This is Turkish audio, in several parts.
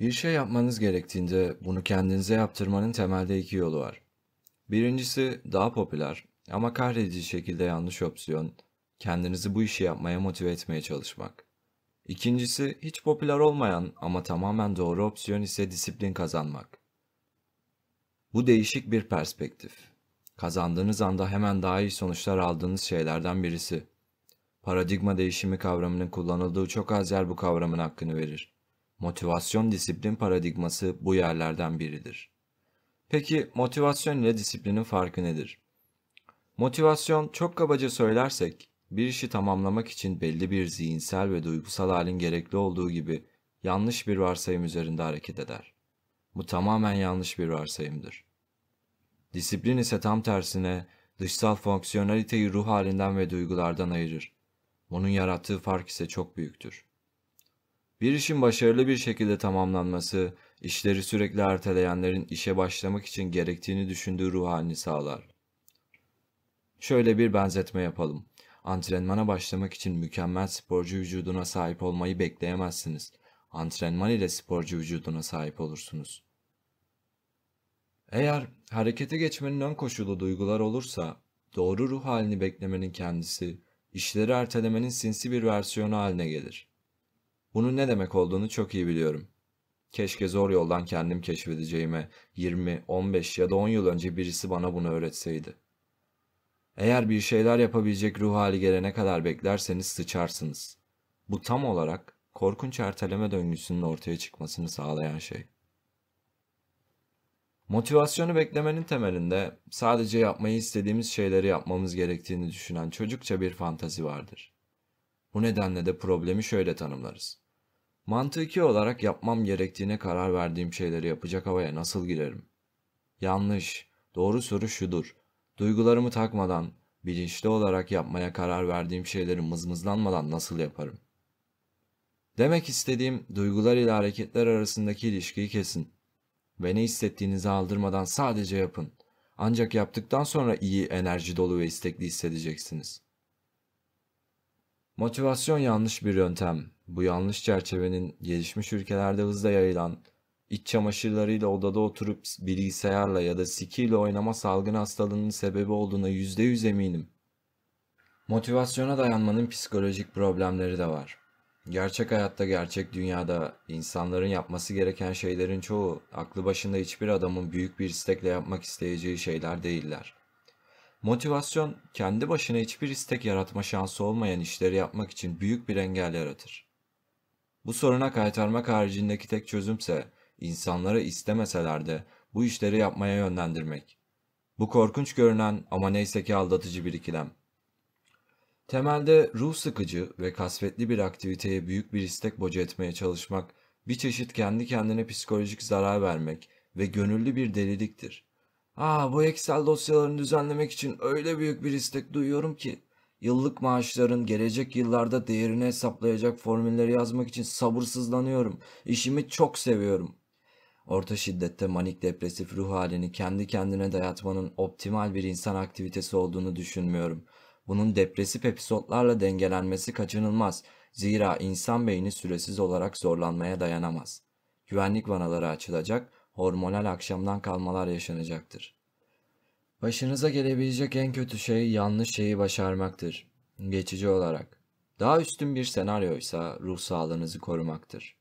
Bir şey yapmanız gerektiğinde bunu kendinize yaptırmanın temelde iki yolu var. Birincisi daha popüler ama kahredici şekilde yanlış opsiyon, kendinizi bu işi yapmaya motive etmeye çalışmak. İkincisi hiç popüler olmayan ama tamamen doğru opsiyon ise disiplin kazanmak. Bu değişik bir perspektif. Kazandığınız anda hemen daha iyi sonuçlar aldığınız şeylerden birisi. Paradigma değişimi kavramının kullanıldığı çok az yer bu kavramın hakkını verir. Motivasyon disiplin paradigması bu yerlerden biridir. Peki motivasyon ile disiplinin farkı nedir? Motivasyon çok kabaca söylersek bir işi tamamlamak için belli bir zihinsel ve duygusal halin gerekli olduğu gibi yanlış bir varsayım üzerinde hareket eder. Bu tamamen yanlış bir varsayımdır. Disiplin ise tam tersine dışsal fonksiyoneliteyi ruh halinden ve duygulardan ayırır. Bunun yarattığı fark ise çok büyüktür. Bir işin başarılı bir şekilde tamamlanması, işleri sürekli erteleyenlerin işe başlamak için gerektiğini düşündüğü ruh halini sağlar. Şöyle bir benzetme yapalım. Antrenmana başlamak için mükemmel sporcu vücuduna sahip olmayı bekleyemezsiniz. Antrenman ile sporcu vücuduna sahip olursunuz. Eğer harekete geçmenin ön koşulu duygular olursa, doğru ruh halini beklemenin kendisi, işleri ertelemenin sinsi bir versiyonu haline gelir. Bunun ne demek olduğunu çok iyi biliyorum. Keşke zor yoldan kendim keşfedeceğime 20, 15 ya da 10 yıl önce birisi bana bunu öğretseydi. Eğer bir şeyler yapabilecek ruh hali gelene kadar beklerseniz sıçarsınız. Bu tam olarak korkunç erteleme döngüsünün ortaya çıkmasını sağlayan şey. Motivasyonu beklemenin temelinde sadece yapmayı istediğimiz şeyleri yapmamız gerektiğini düşünen çocukça bir fantazi vardır. Bu nedenle de problemi şöyle tanımlarız. Mantıki olarak yapmam gerektiğine karar verdiğim şeyleri yapacak havaya nasıl girerim? Yanlış. Doğru soru şudur. Duygularımı takmadan, bilinçli olarak yapmaya karar verdiğim şeyleri mızmızlanmadan nasıl yaparım? Demek istediğim duygular ile hareketler arasındaki ilişkiyi kesin. Ve ne hissettiğinizi aldırmadan sadece yapın. Ancak yaptıktan sonra iyi, enerji dolu ve istekli hissedeceksiniz. Motivasyon yanlış bir yöntem. Bu yanlış çerçevenin gelişmiş ülkelerde hızla yayılan, iç çamaşırlarıyla odada oturup bilgisayarla ya da sikiyle oynama salgın hastalığının sebebi olduğuna yüzde yüz eminim. Motivasyona dayanmanın psikolojik problemleri de var. Gerçek hayatta, gerçek dünyada insanların yapması gereken şeylerin çoğu aklı başında hiçbir adamın büyük bir istekle yapmak isteyeceği şeyler değiller. Motivasyon kendi başına hiçbir istek yaratma şansı olmayan işleri yapmak için büyük bir engel yaratır. Bu soruna kaytarmak haricindeki tek çözümse insanları istemeseler de bu işleri yapmaya yönlendirmek. Bu korkunç görünen ama neyse ki aldatıcı bir ikilem. Temelde ruh sıkıcı ve kasvetli bir aktiviteye büyük bir istek boca etmeye çalışmak, bir çeşit kendi kendine psikolojik zarar vermek ve gönüllü bir deliliktir. Aa bu Excel dosyalarını düzenlemek için öyle büyük bir istek duyuyorum ki, yıllık maaşların gelecek yıllarda değerini hesaplayacak formülleri yazmak için sabırsızlanıyorum. İşimi çok seviyorum. Orta şiddette manik depresif ruh halini kendi kendine dayatmanın optimal bir insan aktivitesi olduğunu düşünmüyorum. Bunun depresif episodlarla dengelenmesi kaçınılmaz. Zira insan beyni süresiz olarak zorlanmaya dayanamaz. Güvenlik vanaları açılacak, hormonal akşamdan kalmalar yaşanacaktır. Başınıza gelebilecek en kötü şey yanlış şeyi başarmaktır. Geçici olarak. Daha üstün bir senaryoysa ruh sağlığınızı korumaktır.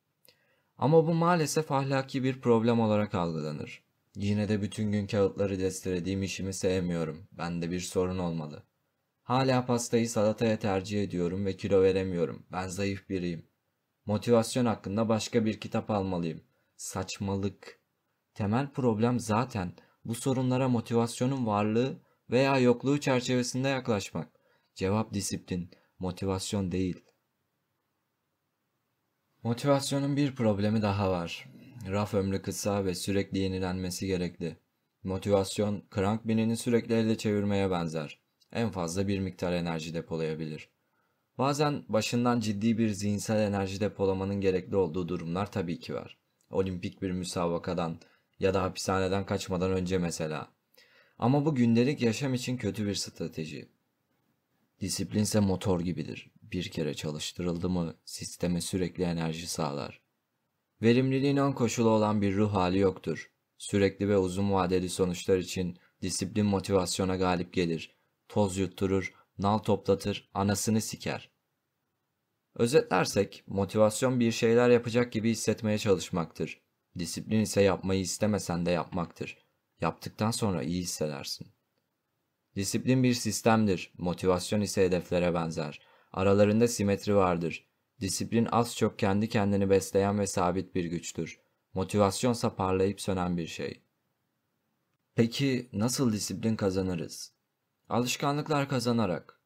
Ama bu maalesef ahlaki bir problem olarak algılanır. Yine de bütün gün kağıtları destelediğim işimi sevmiyorum. Bende bir sorun olmalı. Hala pastayı salataya tercih ediyorum ve kilo veremiyorum. Ben zayıf biriyim. Motivasyon hakkında başka bir kitap almalıyım. Saçmalık. Temel problem zaten bu sorunlara motivasyonun varlığı veya yokluğu çerçevesinde yaklaşmak. Cevap disiplin, motivasyon değil. Motivasyonun bir problemi daha var. Raf ömrü kısa ve sürekli yenilenmesi gerekli. Motivasyon, krank binini sürekli elde çevirmeye benzer. En fazla bir miktar enerji depolayabilir. Bazen başından ciddi bir zihinsel enerji depolamanın gerekli olduğu durumlar tabii ki var. Olimpik bir müsabakadan ya da hapishaneden kaçmadan önce mesela. Ama bu gündelik yaşam için kötü bir strateji. Disiplinse motor gibidir. Bir kere çalıştırıldı mı sisteme sürekli enerji sağlar. Verimliliğin ön koşulu olan bir ruh hali yoktur. Sürekli ve uzun vadeli sonuçlar için disiplin motivasyona galip gelir. Toz yutturur, nal toplatır, anasını siker. Özetlersek, motivasyon bir şeyler yapacak gibi hissetmeye çalışmaktır. Disiplin ise yapmayı istemesen de yapmaktır. Yaptıktan sonra iyi hissedersin. Disiplin bir sistemdir, motivasyon ise hedeflere benzer. Aralarında simetri vardır. Disiplin az çok kendi kendini besleyen ve sabit bir güçtür. Motivasyonsa parlayıp sönen bir şey. Peki nasıl disiplin kazanırız? Alışkanlıklar kazanarak.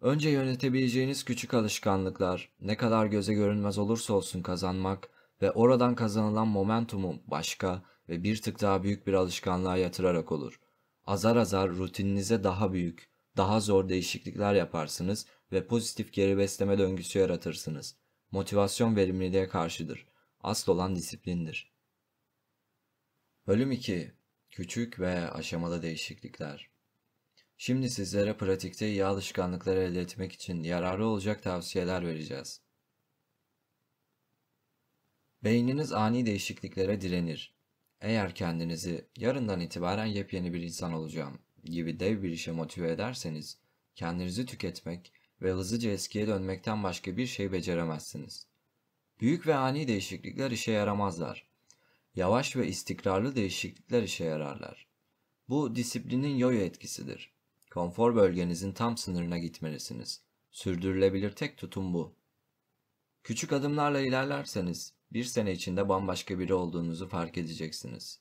Önce yönetebileceğiniz küçük alışkanlıklar, ne kadar göze görünmez olursa olsun kazanmak ve oradan kazanılan momentumu başka ve bir tık daha büyük bir alışkanlığa yatırarak olur. Azar azar rutininize daha büyük, daha zor değişiklikler yaparsınız ve pozitif geri besleme döngüsü yaratırsınız. Motivasyon verimliliğe karşıdır. Asıl olan disiplindir. Bölüm 2 Küçük ve aşamalı değişiklikler Şimdi sizlere pratikte iyi alışkanlıkları elde etmek için yararlı olacak tavsiyeler vereceğiz. Beyniniz ani değişikliklere direnir. Eğer kendinizi yarından itibaren yepyeni bir insan olacağım gibi dev bir işe motive ederseniz, kendinizi tüketmek ve hızlıca eskiye dönmekten başka bir şey beceremezsiniz. Büyük ve ani değişiklikler işe yaramazlar. Yavaş ve istikrarlı değişiklikler işe yararlar. Bu disiplinin yoyo etkisidir. Konfor bölgenizin tam sınırına gitmelisiniz. Sürdürülebilir tek tutum bu. Küçük adımlarla ilerlerseniz bir sene içinde bambaşka biri olduğunuzu fark edeceksiniz.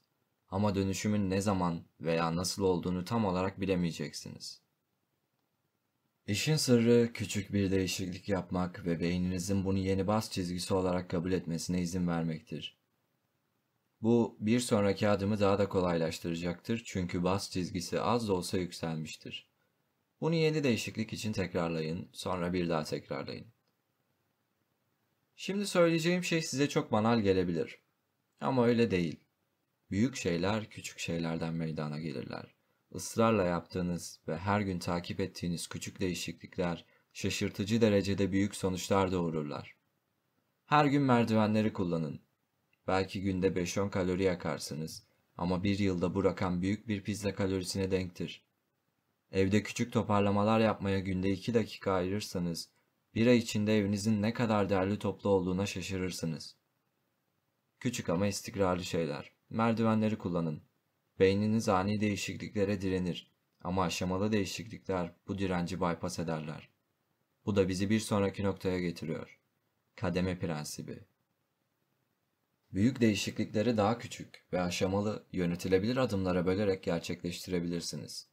Ama dönüşümün ne zaman veya nasıl olduğunu tam olarak bilemeyeceksiniz. İşin sırrı küçük bir değişiklik yapmak ve beyninizin bunu yeni bas çizgisi olarak kabul etmesine izin vermektir. Bu bir sonraki adımı daha da kolaylaştıracaktır çünkü bas çizgisi az da olsa yükselmiştir. Bunu yeni değişiklik için tekrarlayın, sonra bir daha tekrarlayın. Şimdi söyleyeceğim şey size çok banal gelebilir. Ama öyle değil. Büyük şeyler küçük şeylerden meydana gelirler. Israrla yaptığınız ve her gün takip ettiğiniz küçük değişiklikler şaşırtıcı derecede büyük sonuçlar doğururlar. Her gün merdivenleri kullanın. Belki günde 5-10 kalori yakarsınız ama bir yılda bu rakam büyük bir pizza kalorisine denktir. Evde küçük toparlamalar yapmaya günde 2 dakika ayırırsanız bir ay içinde evinizin ne kadar değerli toplu olduğuna şaşırırsınız. Küçük ama istikrarlı şeyler. Merdivenleri kullanın. Beyniniz ani değişikliklere direnir ama aşamalı değişiklikler bu direnci bypass ederler. Bu da bizi bir sonraki noktaya getiriyor. Kademe prensibi. Büyük değişiklikleri daha küçük ve aşamalı, yönetilebilir adımlara bölerek gerçekleştirebilirsiniz.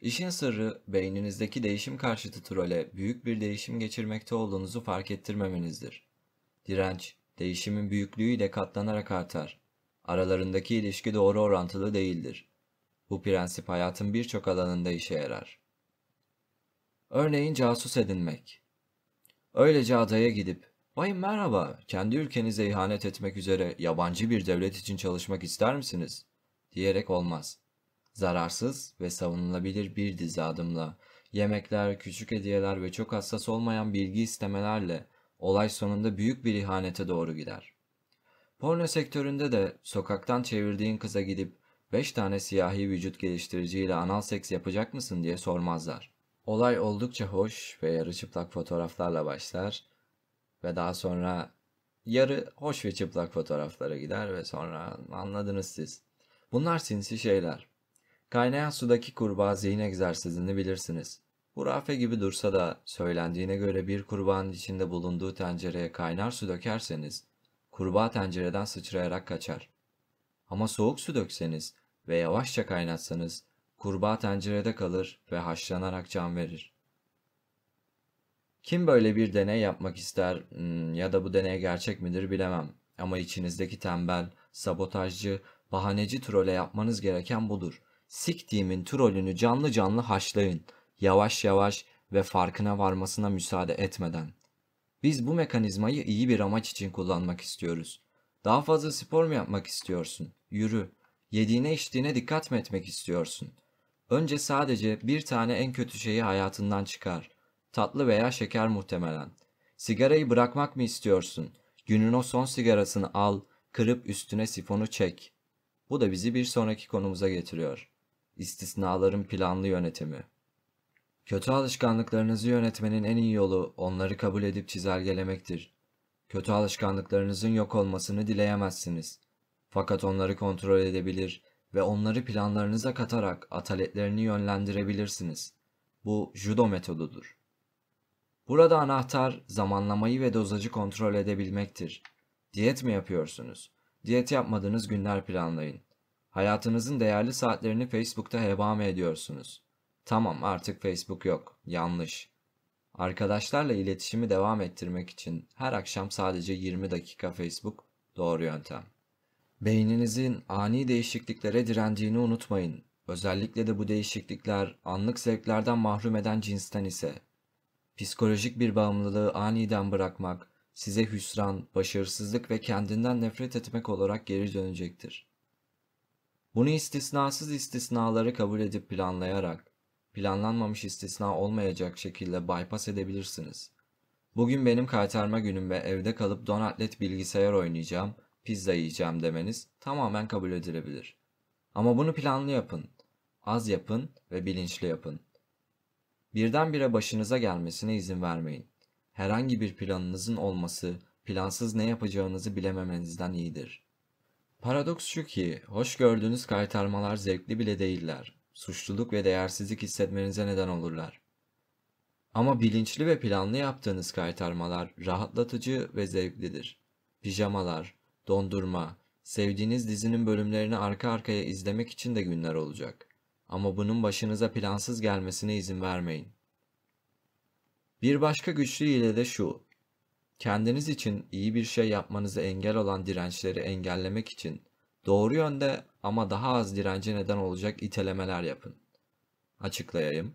İşin sırrı beyninizdeki değişim karşıtı trole büyük bir değişim geçirmekte olduğunuzu fark ettirmemenizdir. Direnç, değişimin büyüklüğüyle katlanarak artar. Aralarındaki ilişki doğru orantılı değildir. Bu prensip hayatın birçok alanında işe yarar. Örneğin casus edinmek. Öylece adaya gidip, Bayım merhaba, kendi ülkenize ihanet etmek üzere yabancı bir devlet için çalışmak ister misiniz? diyerek olmaz. Zararsız ve savunulabilir bir dizi adımla, yemekler, küçük hediyeler ve çok hassas olmayan bilgi istemelerle olay sonunda büyük bir ihanete doğru gider. Porno sektöründe de sokaktan çevirdiğin kıza gidip 5 tane siyahi vücut geliştiriciyle anal seks yapacak mısın diye sormazlar. Olay oldukça hoş ve yarı çıplak fotoğraflarla başlar ve daha sonra yarı hoş ve çıplak fotoğraflara gider ve sonra anladınız siz. Bunlar sinsi şeyler. Kaynayan sudaki kurbağa zihin egzersizini bilirsiniz. Hurafe gibi dursa da söylendiğine göre bir kurbağanın içinde bulunduğu tencereye kaynar su dökerseniz kurbağa tencereden sıçrayarak kaçar. Ama soğuk su dökseniz ve yavaşça kaynatsanız kurbağa tencerede kalır ve haşlanarak can verir. Kim böyle bir deney yapmak ister hmm, ya da bu deney gerçek midir bilemem. Ama içinizdeki tembel, sabotajcı, bahaneci trole yapmanız gereken budur. Siktiğimin trolünü canlı canlı haşlayın. Yavaş yavaş ve farkına varmasına müsaade etmeden. Biz bu mekanizmayı iyi bir amaç için kullanmak istiyoruz. Daha fazla spor mu yapmak istiyorsun? Yürü. Yediğine içtiğine dikkat mi etmek istiyorsun? Önce sadece bir tane en kötü şeyi hayatından çıkar. Tatlı veya şeker muhtemelen. Sigarayı bırakmak mı istiyorsun? Günün o son sigarasını al, kırıp üstüne sifonu çek. Bu da bizi bir sonraki konumuza getiriyor. İstisnaların planlı yönetimi. Kötü alışkanlıklarınızı yönetmenin en iyi yolu onları kabul edip çizelgelemektir. Kötü alışkanlıklarınızın yok olmasını dileyemezsiniz. Fakat onları kontrol edebilir ve onları planlarınıza katarak ataletlerini yönlendirebilirsiniz. Bu judo metodudur. Burada anahtar zamanlamayı ve dozajı kontrol edebilmektir. Diyet mi yapıyorsunuz? Diyet yapmadığınız günler planlayın. Hayatınızın değerli saatlerini Facebook'ta heba mı ediyorsunuz? Tamam artık Facebook yok. Yanlış. Arkadaşlarla iletişimi devam ettirmek için her akşam sadece 20 dakika Facebook doğru yöntem. Beyninizin ani değişikliklere direndiğini unutmayın. Özellikle de bu değişiklikler anlık zevklerden mahrum eden cinsten ise. Psikolojik bir bağımlılığı aniden bırakmak size hüsran, başarısızlık ve kendinden nefret etmek olarak geri dönecektir. Bunu istisnasız istisnaları kabul edip planlayarak, planlanmamış istisna olmayacak şekilde bypass edebilirsiniz. Bugün benim kaytarma günüm ve evde kalıp donatlet bilgisayar oynayacağım, pizza yiyeceğim demeniz tamamen kabul edilebilir. Ama bunu planlı yapın. Az yapın ve bilinçli yapın. Birdenbire başınıza gelmesine izin vermeyin. Herhangi bir planınızın olması, plansız ne yapacağınızı bilememenizden iyidir. Paradoks şu ki, hoş gördüğünüz kaytarmalar zevkli bile değiller. Suçluluk ve değersizlik hissetmenize neden olurlar. Ama bilinçli ve planlı yaptığınız kaytarmalar rahatlatıcı ve zevklidir. Pijamalar, dondurma, sevdiğiniz dizinin bölümlerini arka arkaya izlemek için de günler olacak. Ama bunun başınıza plansız gelmesine izin vermeyin. Bir başka güçlü ile de şu. Kendiniz için iyi bir şey yapmanızı engel olan dirençleri engellemek için doğru yönde ama daha az dirence neden olacak itelemeler yapın. Açıklayayım.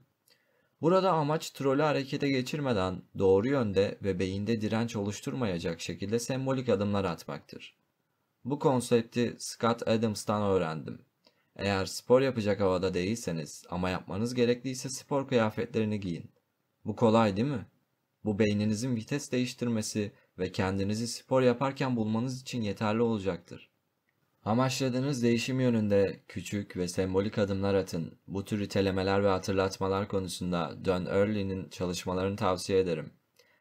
Burada amaç trolü harekete geçirmeden doğru yönde ve beyinde direnç oluşturmayacak şekilde sembolik adımlar atmaktır. Bu konsepti Scott Adams'tan öğrendim. Eğer spor yapacak havada değilseniz ama yapmanız gerekliyse spor kıyafetlerini giyin. Bu kolay değil mi? Bu beyninizin vites değiştirmesi ve kendinizi spor yaparken bulmanız için yeterli olacaktır. Amaçladığınız değişim yönünde küçük ve sembolik adımlar atın. Bu tür itelemeler ve hatırlatmalar konusunda Don Early'nin çalışmalarını tavsiye ederim.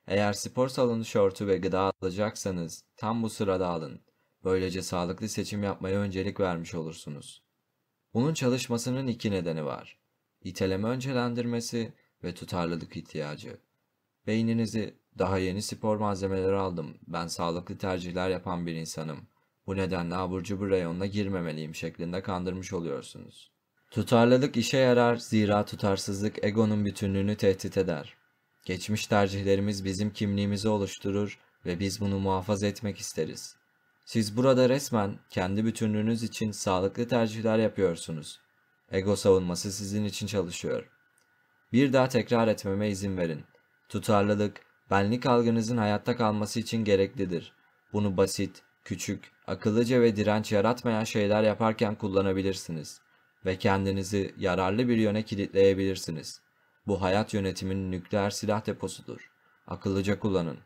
Eğer spor salonu şortu ve gıda alacaksanız tam bu sırada alın. Böylece sağlıklı seçim yapmaya öncelik vermiş olursunuz. Bunun çalışmasının iki nedeni var. İteleme öncelendirmesi ve tutarlılık ihtiyacı. Beyninizi daha yeni spor malzemeleri aldım. Ben sağlıklı tercihler yapan bir insanım. Bu nedenle abur cubur reyonuna girmemeliyim şeklinde kandırmış oluyorsunuz. Tutarlılık işe yarar zira tutarsızlık egonun bütünlüğünü tehdit eder. Geçmiş tercihlerimiz bizim kimliğimizi oluşturur ve biz bunu muhafaza etmek isteriz. Siz burada resmen kendi bütünlüğünüz için sağlıklı tercihler yapıyorsunuz. Ego savunması sizin için çalışıyor. Bir daha tekrar etmeme izin verin. Tutarlılık, benlik algınızın hayatta kalması için gereklidir. Bunu basit, küçük, akıllıca ve direnç yaratmayan şeyler yaparken kullanabilirsiniz ve kendinizi yararlı bir yöne kilitleyebilirsiniz. Bu hayat yönetiminin nükleer silah deposudur. Akıllıca kullanın.